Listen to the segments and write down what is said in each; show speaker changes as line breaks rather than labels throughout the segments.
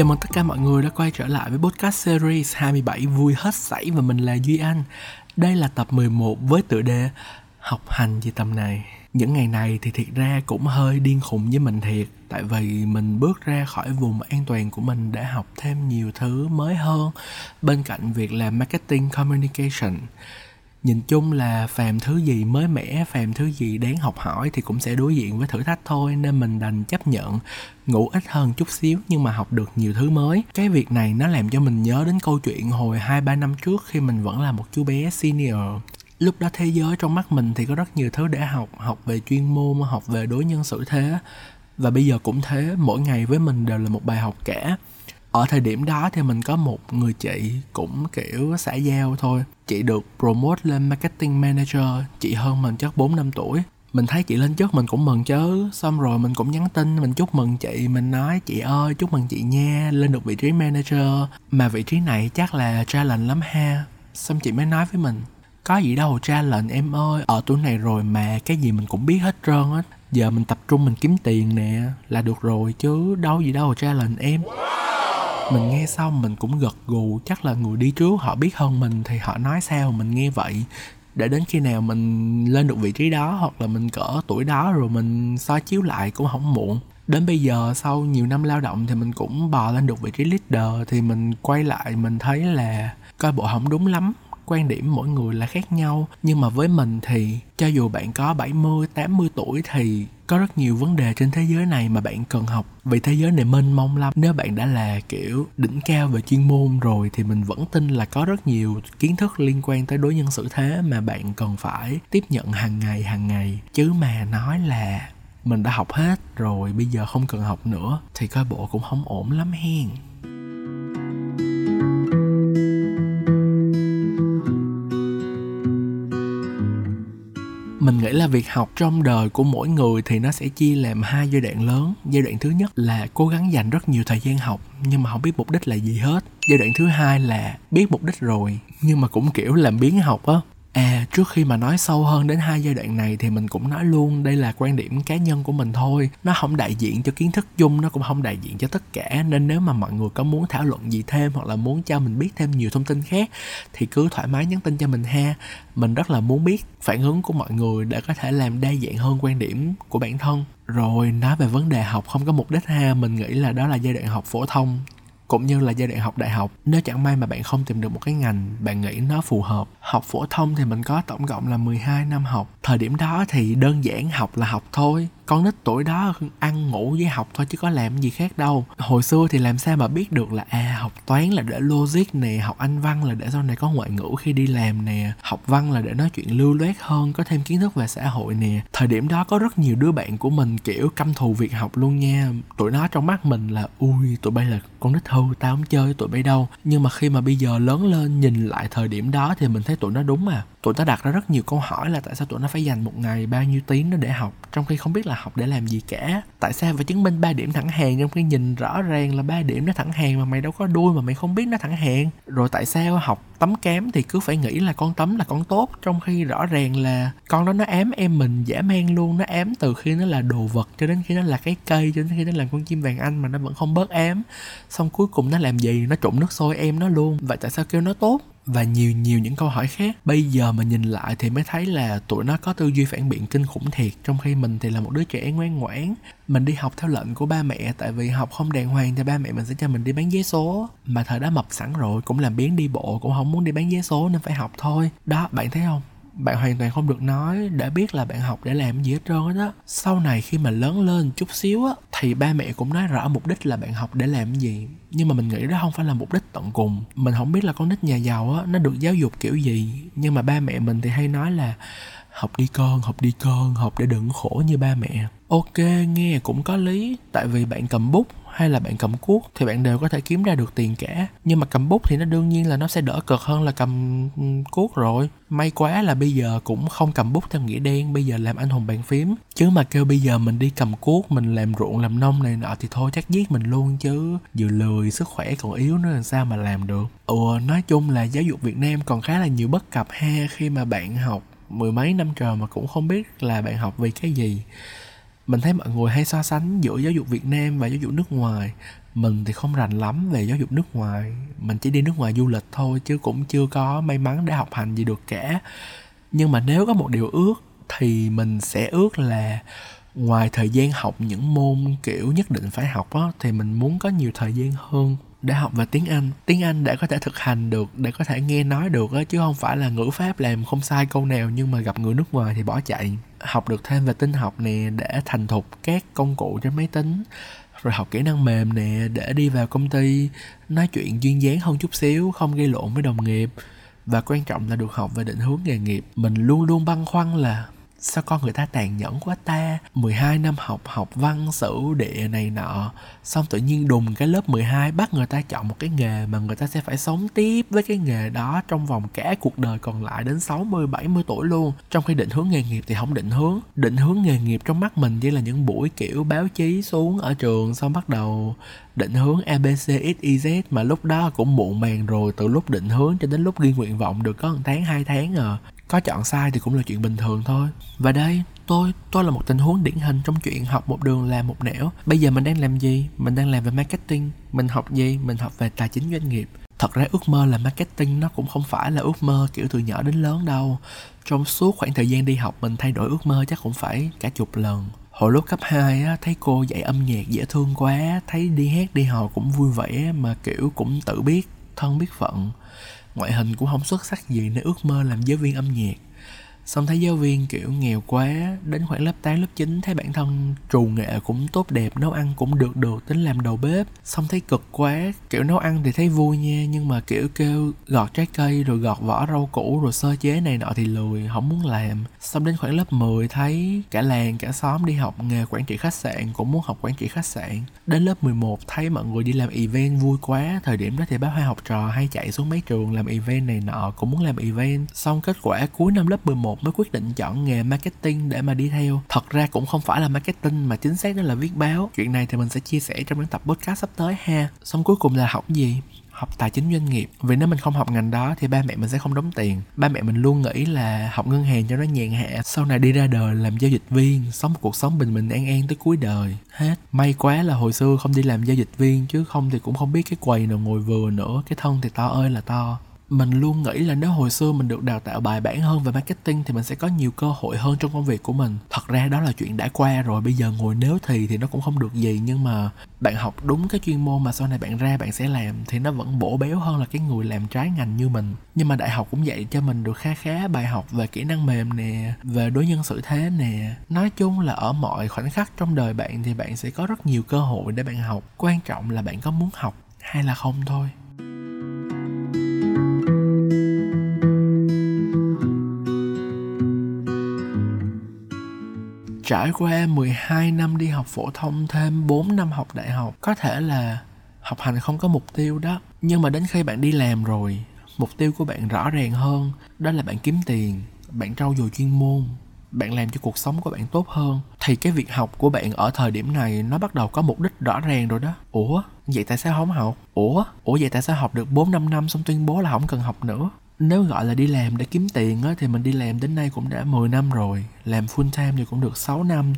Chào mừng tất cả mọi người đã quay trở lại với podcast series 27 vui hết sảy và mình là Duy Anh. Đây là tập 11 với tựa đề Học hành gì tầm này. Những ngày này thì thiệt ra cũng hơi điên khùng với mình thiệt, Tại vì mình bước ra khỏi vùng an toàn của mình để học thêm nhiều thứ mới hơn Bên cạnh việc làm marketing communication nhìn chung là phàm thứ gì mới mẻ, phàm thứ gì đáng học hỏi thì cũng sẽ đối diện với thử thách thôi, nên mình đành chấp nhận, ngủ ít hơn chút xíu nhưng mà học được nhiều thứ mới. Cái việc này nó làm cho mình nhớ đến câu chuyện hồi hai ba năm trước khi mình vẫn là một chú bé senior. Lúc đó thế giới trong mắt mình thì có rất nhiều thứ để học học về chuyên môn, học về đối nhân xử thế. Và bây giờ cũng thế, mỗi ngày với mình đều là một bài học cả ở thời điểm đó thì mình có một người chị cũng, kiểu, xã giao thôi. Chị được promote lên marketing manager, chị hơn mình chắc 4 năm tuổi. Mình thấy chị lên trước mình cũng mừng chứ xong rồi mình cũng nhắn tin, mình chúc mừng chị, mình nói, chị ơi, chúc mừng chị nha, lên được vị trí manager. Mà vị trí này chắc là challenge lắm ha. Xong chị mới nói với mình, có gì đâu challenge em ơi. Ở tuổi này rồi mà cái gì mình cũng biết hết trơn á. Giờ mình tập trung mình kiếm tiền nè, là được rồi chứ. Đâu gì đâu challenge em mình nghe xong mình cũng gật gù, chắc là người đi trước họ biết hơn mình thì họ nói sao mình nghe vậy. Để đến khi nào mình lên được vị trí đó hoặc là mình cỡ tuổi đó rồi mình soi chiếu lại cũng không muộn. Đến bây giờ sau nhiều năm lao động thì mình cũng bò lên được vị trí leader thì mình quay lại mình thấy là coi bộ không đúng lắm quan điểm mỗi người là khác nhau. Nhưng mà với mình thì cho dù bạn có 70, 80 tuổi thì có rất nhiều vấn đề trên thế giới này mà bạn cần học. Vì thế giới này mênh mông lắm. Nếu bạn đã là kiểu đỉnh cao về chuyên môn rồi thì mình vẫn tin là có rất nhiều kiến thức liên quan tới đối nhân xử thế mà bạn cần phải tiếp nhận hàng ngày hàng ngày. Chứ mà nói là mình đã học hết rồi bây giờ không cần học nữa thì coi bộ cũng không ổn lắm hen. Mình nghĩ là việc học trong đời của mỗi người thì nó sẽ chia làm hai giai đoạn lớn. Giai đoạn thứ nhất là cố gắng dành rất nhiều thời gian học, nhưng mà không biết mục đích là gì hết. Giai đoạn thứ hai là biết mục đích rồi, nhưng mà cũng kiểu làm biến học á. À, trước khi mà nói sâu hơn đến hai giai đoạn này thì mình cũng nói luôn đây là quan điểm cá nhân của mình thôi. Nó không đại diện cho kiến thức chung, nó cũng không đại diện cho tất cả nên nếu mà mọi người có muốn thảo luận gì thêm hoặc là muốn cho mình biết thêm nhiều thông tin khác thì cứ thoải mái nhắn tin cho mình ha. Mình rất là muốn biết phản ứng của mọi người để có thể làm đa dạng hơn quan điểm của bản thân. Rồi nói về vấn đề học không có mục đích ha, mình nghĩ là đó là giai đoạn học phổ thông cũng như là giai đoạn học đại học, nếu chẳng may mà bạn không tìm được một cái ngành bạn nghĩ nó phù hợp, học phổ thông thì mình có tổng cộng là 12 năm học. Thời điểm đó thì đơn giản học là học thôi con nít tuổi đó ăn ngủ với học thôi chứ có làm gì khác đâu. Hồi xưa thì làm sao mà biết được là à học toán là để logic nè, học anh văn là để sau này có ngoại ngữ khi đi làm nè, học văn là để nói chuyện lưu loát hơn, có thêm kiến thức về xã hội nè. Thời điểm đó có rất nhiều đứa bạn của mình, kiểu, căm thù việc học luôn nha. Tụi nó trong mắt mình là, ui, tụi bay là con nít hư, tao không chơi tụi bay đâu. Nhưng mà khi mà bây giờ lớn lên, nhìn lại thời điểm đó thì mình thấy tụi nó đúng mà. tụi nó đặt ra rất nhiều câu hỏi là tại sao tụi nó phải dành một ngày bao nhiêu tiếng nó để học, trong khi không biết là học để làm gì cả. Tại sao phải chứng minh ba điểm thẳng hàng trong khi nhìn rõ ràng là ba điểm nó thẳng hàng mà mày đâu có đuôi mà mày không biết nó thẳng hàng? Rồi tại sao học tấm kém thì cứ phải nghĩ là con tấm là con tốt, trong khi rõ ràng là con đó nó ám em mình dã man luôn, nó ám từ khi nó là đồ vật cho đến khi nó là cái cây, cho đến khi nó làm con chim vàng anh mà nó vẫn không bớt ám. Xong cuối cùng nó làm gì? Nó trộn nước sôi em nó luôn. Vậy tại sao kêu nó tốt? Và nhiều nhiều những câu hỏi khác. Bây giờ mà nhìn lại thì mới thấy là tụi nó có tư duy phản biện kinh khủng thiệt. Trong khi mình thì là một đứa trẻ ngoan ngoãn, mình đi học theo lệnh của ba mẹ, tại vì học không đàng hoàng thì ba mẹ mình sẽ cho mình đi bán vé số. Mà thời đó mập sẵn rồi, cũng làm biến đi bộ, cũng không muốn đi bán vé số nên phải học thôi. Đó, bạn thấy không? Bạn hoàn toàn không được nói để biết là bạn học để làm gì hết trơn á sau này khi mà lớn lên chút xíu á, thì ba mẹ cũng nói rõ mục đích là bạn học để làm gì. Nhưng mà mình nghĩ đó không phải là mục đích tận cùng. Mình không biết là con nít nhà giàu á, nó được giáo dục kiểu gì. Nhưng mà ba mẹ mình thì hay nói là học đi con, học đi con, học để đừng khổ như ba mẹ. Ok, nghe cũng có lý. Tại vì bạn cầm bút hay là bạn cầm cuốc thì bạn đều có thể kiếm ra được tiền cả. Nhưng mà cầm bút thì nó đương nhiên là nó sẽ đỡ cực hơn là cầm ừ, cuốc rồi. May quá là bây giờ cũng không cầm bút theo nghĩa đen, bây giờ làm anh hùng bàn phím. Chứ mà kêu bây giờ mình đi cầm cuốc, mình làm ruộng, làm nông này nọ thì thôi, chắc giết mình luôn chứ. Vừa lười, sức khỏe còn yếu nữa làm sao mà làm được. Ủa, nói chung là giáo dục việt nam còn khá là nhiều bất cập ha, khi mà bạn học mười mấy năm trời mà cũng không biết là bạn học vì cái gì. Mình thấy mọi người hay so sánh giữa giáo dục Việt Nam và giáo dục nước ngoài. Mình thì không rành lắm về giáo dục nước ngoài. Mình chỉ đi nước ngoài du lịch thôi chứ cũng chưa có may mắn để học hành gì được cả. Nhưng mà nếu có một điều ước thì mình sẽ ước là ngoài thời gian học những môn kiểu nhất định phải học á, thì mình muốn có nhiều thời gian hơn để học về tiếng Anh. Tiếng Anh để có thể thực hành được, để có thể nghe nói được á, chứ không phải là ngữ pháp làm không sai câu nào, nhưng mà gặp người nước ngoài thì bỏ chạy. Học được thêm về tin học nè, để thành thục các công cụ trên máy tính, rồi học kỹ năng mềm nè, để đi vào công ty, nói chuyện duyên dáng hơn chút xíu, không gây lộn với đồng nghiệp. Và quan trọng là được học về định hướng nghề nghiệp. Mình luôn luôn băn khoăn là sao con người ta tàn nhẫn quá ta? 12 năm học học văn, sử địa này nọ. Xong tự nhiên đùng cái lớp 12 bắt người ta chọn một cái nghề mà người ta sẽ phải sống tiếp với cái nghề đó trong vòng cả cuộc đời còn lại đến 60 70 tuổi luôn. Trong khi định hướng nghề nghiệp thì không định hướng. Định hướng nghề nghiệp trong mắt mình chỉ là những buổi, kiểu, báo chí xuống ở trường xong bắt đầu định hướng ABC XYZ mà lúc đó cũng muộn màng rồi từ lúc định hướng cho đến lúc ghi nguyện vọng được có một tháng, hai tháng à có chọn sai thì cũng là chuyện bình thường thôi. Và đây, tôi tôi là một tình huống điển hình trong chuyện học một đường làm một nẻo. Bây giờ mình đang làm gì? Mình đang làm về marketing. Mình học gì? Mình học về tài chính doanh nghiệp. Thật ra ước mơ là marketing nó cũng không phải là ước mơ kiểu từ nhỏ đến lớn đâu. Trong suốt khoảng thời gian đi học, mình thay đổi ước mơ chắc cũng phải cả chục lần. Hồi lúc cấp 2 á, thấy cô dạy âm nhạc dễ thương quá, thấy đi hát, đi hò cũng vui vẻ mà kiểu cũng tự biết, thân biết phận ngoại hình cũng không xuất sắc gì nên ước mơ làm giáo viên âm nhạc xong thấy giáo viên kiểu nghèo quá đến khoảng lớp 8, lớp 9 thấy bản thân trù nghệ cũng tốt đẹp nấu ăn cũng được được tính làm đầu bếp. Xong thấy cực quá kiểu nấu ăn thì thấy vui nha nhưng mà kiểu kêu gọt trái cây rồi gọt vỏ rau củ rồi sơ chế này nọ thì lười không muốn làm. Xong đến khoảng lớp 10 thấy cả làng cả xóm đi học nghề quản trị khách sạn cũng muốn học quản trị khách sạn. Đến lớp 11 thấy mọi người đi làm event vui quá thời điểm đó thì bác hoa học trò hay chạy xuống mấy trường làm event này nọ cũng muốn làm event. Xong kết quả cuối năm lớp 11 mới quyết định chọn nghề marketing để mà đi theo. Thật ra cũng không phải là marketing mà chính xác đó là viết báo. Chuyện này thì mình sẽ chia sẻ trong những tập podcast sắp tới ha. Xong cuối cùng là học gì? Học tài chính doanh nghiệp. Vì nếu mình không học ngành đó thì ba mẹ mình sẽ không đóng tiền. Ba mẹ mình luôn nghĩ là học ngân hàng cho nó nhàn hạ, sau này đi ra đời làm giao dịch viên, sống một cuộc sống bình bình an an tới cuối đời. Hết. May quá là hồi xưa không đi làm giao dịch viên, chứ không thì cũng không biết cái quầy nào ngồi vừa nữa, cái thân thì to ơi là to mình luôn nghĩ là nếu hồi xưa mình được đào tạo bài bản hơn về marketing thì mình sẽ có nhiều cơ hội hơn trong công việc của mình. Thật ra đó là chuyện đã qua rồi, bây giờ ngồi nếu thì thì nó cũng không được gì, nhưng mà bạn học đúng cái chuyên môn mà sau này bạn ra bạn sẽ làm thì nó vẫn bổ béo hơn là cái người làm trái ngành như mình. Nhưng mà đại học cũng dạy cho mình được khá khá bài học về kỹ năng mềm nè, về đối nhân xử thế nè. Nói chung là ở mọi khoảnh khắc trong đời bạn thì bạn sẽ có rất nhiều cơ hội để bạn học. Quan trọng là bạn có muốn học hay là không thôi. Trải qua 12 năm đi học phổ thông, thêm 4 năm học đại học, có thể là học hành không có mục tiêu đó. Nhưng mà đến khi bạn đi làm rồi, mục tiêu của bạn rõ ràng hơn, đó là bạn kiếm tiền, bạn trau dồi chuyên môn, bạn làm cho cuộc sống của bạn tốt hơn. Thì cái việc học của bạn ở thời điểm này nó bắt đầu có mục đích rõ ràng rồi đó. Ủa, vậy tại sao không học? Ủa ủa vậy tại sao học được 4 năm năm xong tuyên bố là không cần học nữa? Nếu gọi là đi làm để kiếm tiền á, thì mình đi làm đến nay cũng đã 10 năm rồi. Làm full time thì cũng được 6 năm.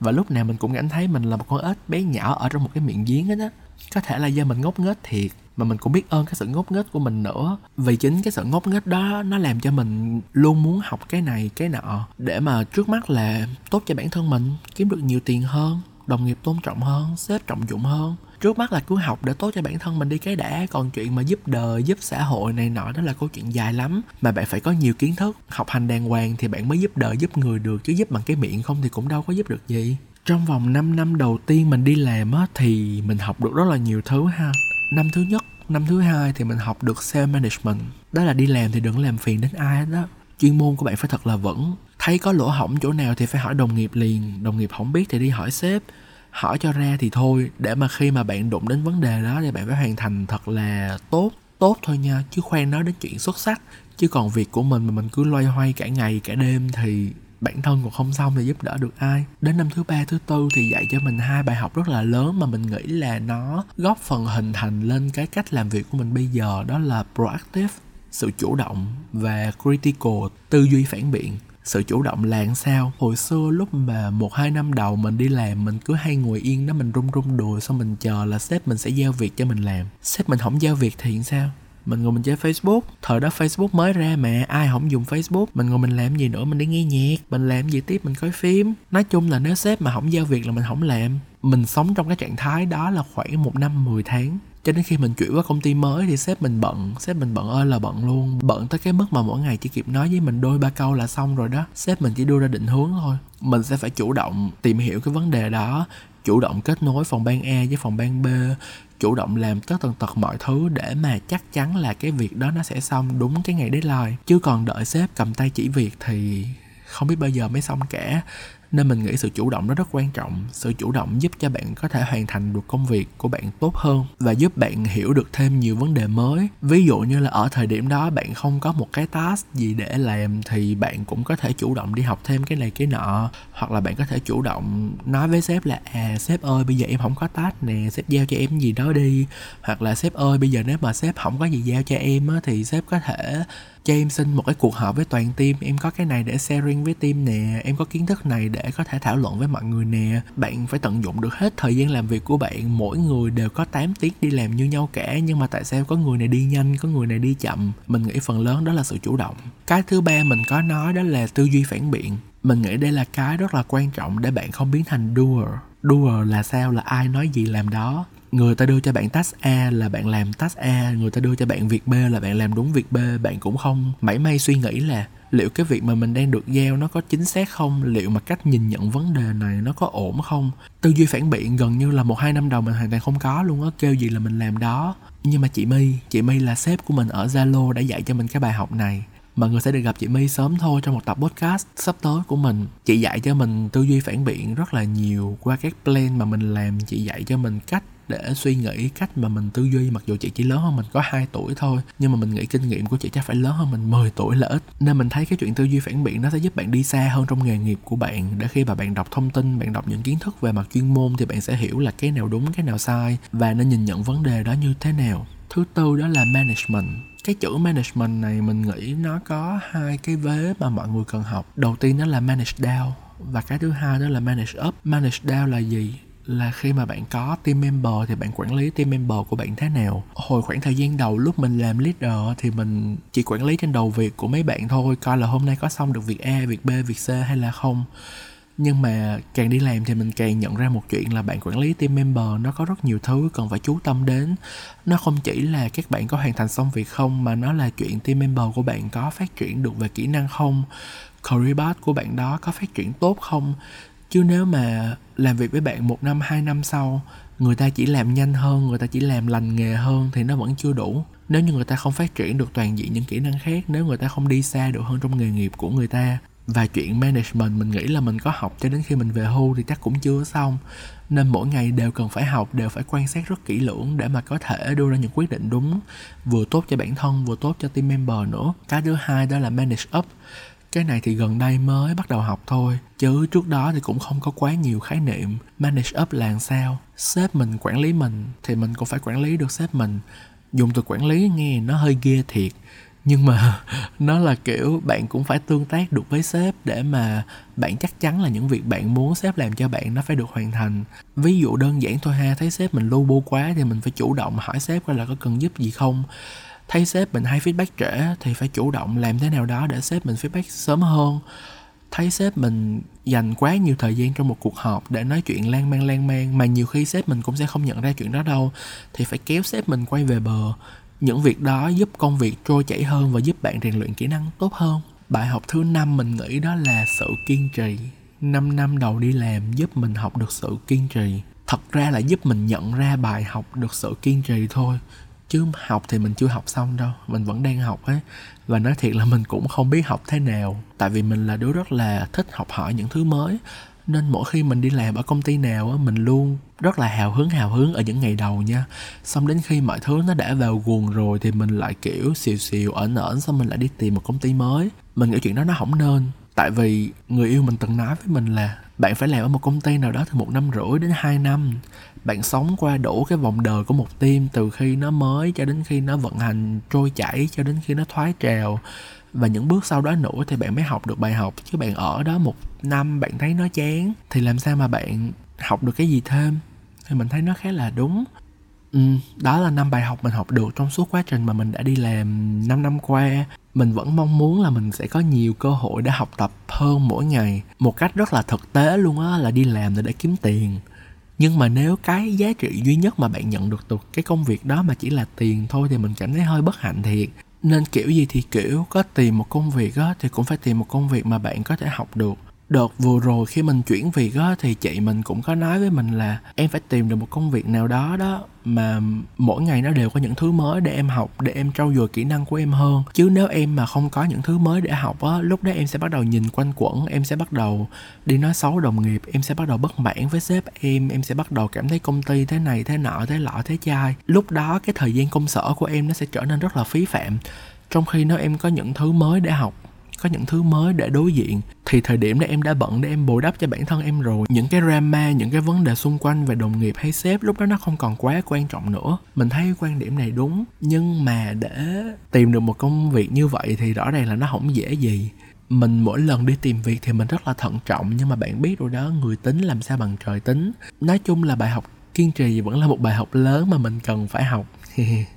Và lúc nào mình cũng cảm thấy mình là một con ếch bé nhỏ ở trong một cái miệng giếng hết á. Có thể là do mình ngốc nghếch thiệt mà mình cũng biết ơn cái sự ngốc nghếch của mình nữa. Vì chính cái sự ngốc nghếch đó nó làm cho mình luôn muốn học cái này cái nọ để mà trước mắt là tốt cho bản thân mình kiếm được nhiều tiền hơn đồng nghiệp tôn trọng hơn sếp trọng dụng hơn trước mắt là cứ học để tốt cho bản thân mình đi cái đã. Còn chuyện mà giúp đời, giúp xã hội này nọ, đó là câu chuyện dài lắm. Mà bạn phải có nhiều kiến thức, học hành đàng hoàng thì bạn mới giúp đời, giúp người được. Chứ giúp bằng cái miệng không thì cũng đâu có giúp được gì. Trong vòng 5 năm đầu tiên mình đi làm á, thì mình học được rất là nhiều thứ ha. Năm thứ nhất, năm thứ hai thì mình học được self management. Đó là đi làm thì đừng làm phiền đến ai hết đó chuyên môn của bạn phải thật là vững. Thấy có lỗ hổng chỗ nào thì phải hỏi đồng nghiệp liền. Đồng nghiệp không biết thì đi hỏi sếp hỏi cho ra thì thôi, để mà khi mà bạn đụng đến vấn đề đó thì bạn phải hoàn thành thật là tốt tốt thôi nha. Chứ khoan nói đến chuyện xuất sắc, chứ còn việc của mình mà mình cứ loay hoay cả ngày, cả đêm thì bản thân còn không xong thì giúp đỡ được ai. Đến năm thứ ba, thứ tư thì dạy cho mình hai bài học rất là lớn mà mình nghĩ là nó góp phần hình thành lên cái cách làm việc của mình bây giờ, đó là proactive, sự chủ động và critical, tư duy phản biện sự chủ động là sao. Hồi xưa lúc mà một hai năm đầu mình đi làm, mình cứ hay ngồi yên đó, mình run run đùi xong mình chờ là sếp mình sẽ giao việc cho mình làm. Sếp mình không giao việc thì sao? Mình ngồi mình chơi Facebook. Thời đó Facebook mới ra mà, ai không dùng Facebook? Mình ngồi mình làm gì nữa? Mình đi nghe nhạc, mình làm gì tiếp? Mình coi phim. Nói chung là nếu sếp mà không giao việc là mình không làm. Mình sống trong cái trạng thái đó là khoảng một năm 10 tháng cho đến khi mình chuyển qua công ty mới thì sếp mình bận, sếp mình bận ơi là bận luôn. Bận tới cái mức mà mỗi ngày chỉ kịp nói với mình đôi ba câu là xong rồi đó. Sếp mình chỉ đưa ra định hướng thôi. Mình sẽ phải chủ động tìm hiểu cái vấn đề đó, chủ động kết nối phòng ban A với phòng ban B, chủ động làm tất tần tật mọi thứ để mà chắc chắn là cái việc đó nó sẽ xong đúng cái ngày deadline. Chứ còn đợi sếp cầm tay chỉ việc thì không biết bao giờ mới xong cả nên mình nghĩ sự chủ động nó rất quan trọng. Sự chủ động giúp cho bạn có thể hoàn thành được công việc của bạn tốt hơn và giúp bạn hiểu được thêm nhiều vấn đề mới. Ví dụ như là ở thời điểm đó bạn không có một cái task gì để làm thì bạn cũng có thể chủ động đi học thêm cái này cái nọ. Hoặc là bạn có thể chủ động nói với sếp là à sếp ơi, bây giờ em không có task nè, sếp giao cho em gì đó đi. Hoặc là, sếp ơi, bây giờ nếu mà sếp không có gì giao cho em á thì sếp có thể cho em xin một cái cuộc họp với toàn team. Em có cái này để sharing với team nè. Em có kiến thức này để có thể thảo luận với mọi người nè. Bạn phải tận dụng được hết thời gian làm việc của bạn. Mỗi người đều có 8 tiếng đi làm như nhau cả. Nhưng mà tại sao có người này đi nhanh, có người này đi chậm? Mình nghĩ phần lớn đó là sự chủ động. Cái thứ ba mình có nói đó là tư duy phản biện. Mình nghĩ đây là cái rất là quan trọng để bạn không biến thành doer. Doer là sao? Là ai nói gì làm đó người ta đưa cho bạn task A là bạn làm task A, người ta đưa cho bạn việc B là bạn làm đúng việc B, bạn cũng không. Mảy may suy nghĩ là liệu cái việc mà mình đang được giao nó có chính xác không? Liệu mà cách nhìn nhận vấn đề này nó có ổn không? Tư duy phản biện gần như là một hai năm đầu mình hoàn toàn không có luôn á, kêu gì là mình làm đó. Nhưng mà chị my chị my là sếp của mình ở zalo đã dạy cho mình cái bài học này. Mọi người sẽ được gặp chị My sớm thôi trong một tập podcast sắp tới của mình. Chị dạy cho mình tư duy phản biện rất là nhiều qua các plan mà mình làm. Chị dạy cho mình cách để suy nghĩ cách mà mình tư duy. Mặc dù chị chỉ lớn hơn mình có 2 tuổi thôi, nhưng mà mình nghĩ kinh nghiệm của chị chắc phải lớn hơn mình 10 tuổi là ít. Nên mình thấy cái chuyện tư duy phản biện nó sẽ giúp bạn đi xa hơn trong nghề nghiệp của bạn, để khi mà bạn đọc thông tin, bạn đọc những kiến thức về mặt chuyên môn thì bạn sẽ hiểu là cái nào đúng, cái nào sai, và nên nhìn nhận vấn đề đó như thế nào. Thứ tư đó là management. Cái chữ management này mình nghĩ nó có hai cái vế mà mọi người cần học. Đầu tiên đó là manage down, và cái thứ hai đó là manage up. Manage down là gì? Là khi mà bạn có team member thì bạn quản lý team member của bạn thế nào? Hồi khoảng thời gian đầu lúc mình làm leader thì mình chỉ quản lý trên đầu việc của mấy bạn thôi, coi là hôm nay có xong được việc a, việc b, việc c hay là không. Nhưng mà càng đi làm thì mình càng nhận ra một chuyện là bạn quản lý team member nó có rất nhiều thứ cần phải chú tâm đến. Nó không chỉ là các bạn có hoàn thành xong việc không, mà nó là chuyện team member của bạn có phát triển được về kỹ năng không? Career path của bạn đó có phát triển tốt không? Chứ nếu mà làm việc với bạn một năm, hai năm sau, người ta chỉ làm nhanh hơn, người ta chỉ làm lành nghề hơn thì nó vẫn chưa đủ. Nếu như người ta không phát triển được toàn diện những kỹ năng khác, nếu người ta không đi xa được hơn trong nghề nghiệp của người ta và chuyện management mình nghĩ là mình có học cho đến khi mình về hưu thì chắc cũng chưa xong. Nên mỗi ngày đều cần phải học, đều phải quan sát rất kỹ lưỡng để mà có thể đưa ra những quyết định đúng, vừa tốt cho bản thân, vừa tốt cho team member nữa. Cái thứ hai đó là manage up cái này thì gần đây mới bắt đầu học thôi, chứ trước đó thì cũng không có quá nhiều khái niệm manage up là sao. Sếp mình quản lý mình thì mình cũng phải quản lý được sếp mình. Dùng từ quản lý nghe nó hơi ghê thiệt, nhưng mà nó là kiểu bạn cũng phải tương tác được với sếp để mà bạn chắc chắn là những việc bạn muốn sếp làm cho bạn nó phải được hoàn thành. Ví dụ đơn giản thôi ha, thấy sếp mình lu bu quá thì mình phải chủ động hỏi sếp coi là có cần giúp gì không thấy sếp mình hay feedback trễ thì phải chủ động làm thế nào đó để sếp mình feedback sớm hơn. Thấy sếp mình dành quá nhiều thời gian trong một cuộc họp để nói chuyện lan man lan man, mà nhiều khi sếp mình cũng sẽ không nhận ra chuyện đó đâu, thì phải kéo sếp mình quay về bờ. Những việc đó giúp công việc trôi chảy hơn và giúp bạn rèn luyện kỹ năng tốt hơn. Bài học thứ năm mình nghĩ đó là sự kiên trì. 5 năm đầu đi làm giúp mình học được sự kiên trì. Thật ra là giúp mình nhận ra bài học được sự kiên trì thôi chứ học thì mình chưa học xong đâu, mình vẫn đang học ấy. Và nói thiệt là mình cũng không biết học thế nào, tại vì mình là đứa rất là thích học hỏi những thứ mới. Nên mỗi khi mình đi làm ở công ty nào á, mình luôn rất là hào hứng hào hứng ở những ngày đầu nha. Xong đến khi mọi thứ nó đã vào guồng rồi thì mình lại, kiểu, xìu xìu ở ẩn xong mình lại đi tìm một công ty mới. Mình nghĩ chuyện đó nó không nên, tại vì người yêu mình từng nói với mình là bạn phải làm ở một công ty nào đó từ một năm rưỡi đến hai năm. Bạn sống qua đủ cái vòng đời của một team từ khi nó mới cho đến khi nó vận hành, trôi chảy cho đến khi nó thoái trào. Và những bước sau đó nữa thì bạn mới học được bài học. Chứ bạn ở đó một năm, bạn thấy nó chán, thì làm sao mà bạn học được cái gì thêm? Thì mình thấy nó khá là đúng ừ, đó là năm bài học mình học được trong suốt quá trình mà mình đã đi làm 5 năm qua. Mình vẫn mong muốn là mình sẽ có nhiều cơ hội để học tập hơn mỗi ngày một cách rất là thực tế luôn á là đi làm để để kiếm tiền. Nhưng mà nếu cái giá trị duy nhất mà bạn nhận được từ cái công việc đó mà chỉ là tiền thôi thì mình cảm thấy hơi bất hạnh thiệt. Nên kiểu gì thì kiểu có tìm một công việc á thì cũng phải tìm một công việc mà bạn có thể học được đợt vừa rồi khi mình chuyển việc á, thì chị mình cũng có nói với mình là em phải tìm được một công việc nào đó đó mà mỗi ngày nó đều có những thứ mới để em học, để em trau dồi kỹ năng của em hơn. Chứ nếu em mà không có những thứ mới để học á, lúc đó em sẽ bắt đầu nhìn quanh quẩn, em sẽ bắt đầu đi nói xấu đồng nghiệp, em sẽ bắt đầu bất mãn với sếp em em sẽ bắt đầu cảm thấy công ty thế này, thế nọ, thế lọ, thế chai. Lúc đó cái thời gian công sở của em nó sẽ trở nên rất là phí phạm. Trong khi nếu em có những thứ mới để học có những thứ mới để đối diện. Thì thời điểm đó em đã bận, để em bù đắp cho bản thân em rồi. Những cái drama, những cái vấn đề xung quanh về đồng nghiệp hay sếp lúc đó nó không còn quá quan trọng nữa. Mình thấy quan điểm này đúng, nhưng mà để tìm được một công việc như vậy thì rõ ràng là nó không dễ gì. Mình mỗi lần đi tìm việc thì mình rất là thận trọng, nhưng mà bạn biết rồi đó, người tính làm sao bằng trời tính. Nói chung là bài học kiên trì vẫn là một bài học lớn mà mình cần phải học.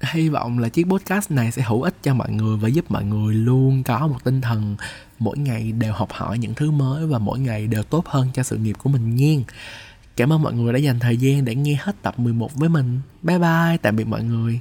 hy vọng là chiếc podcast này sẽ hữu ích cho mọi người và giúp mọi người luôn có một tinh thần mỗi ngày đều học hỏi những thứ mới và mỗi ngày đều tốt hơn cho sự nghiệp của mình nhiên Cảm ơn mọi người đã dành thời gian để nghe hết tập 11 với mình. Bye bye, tạm biệt mọi người.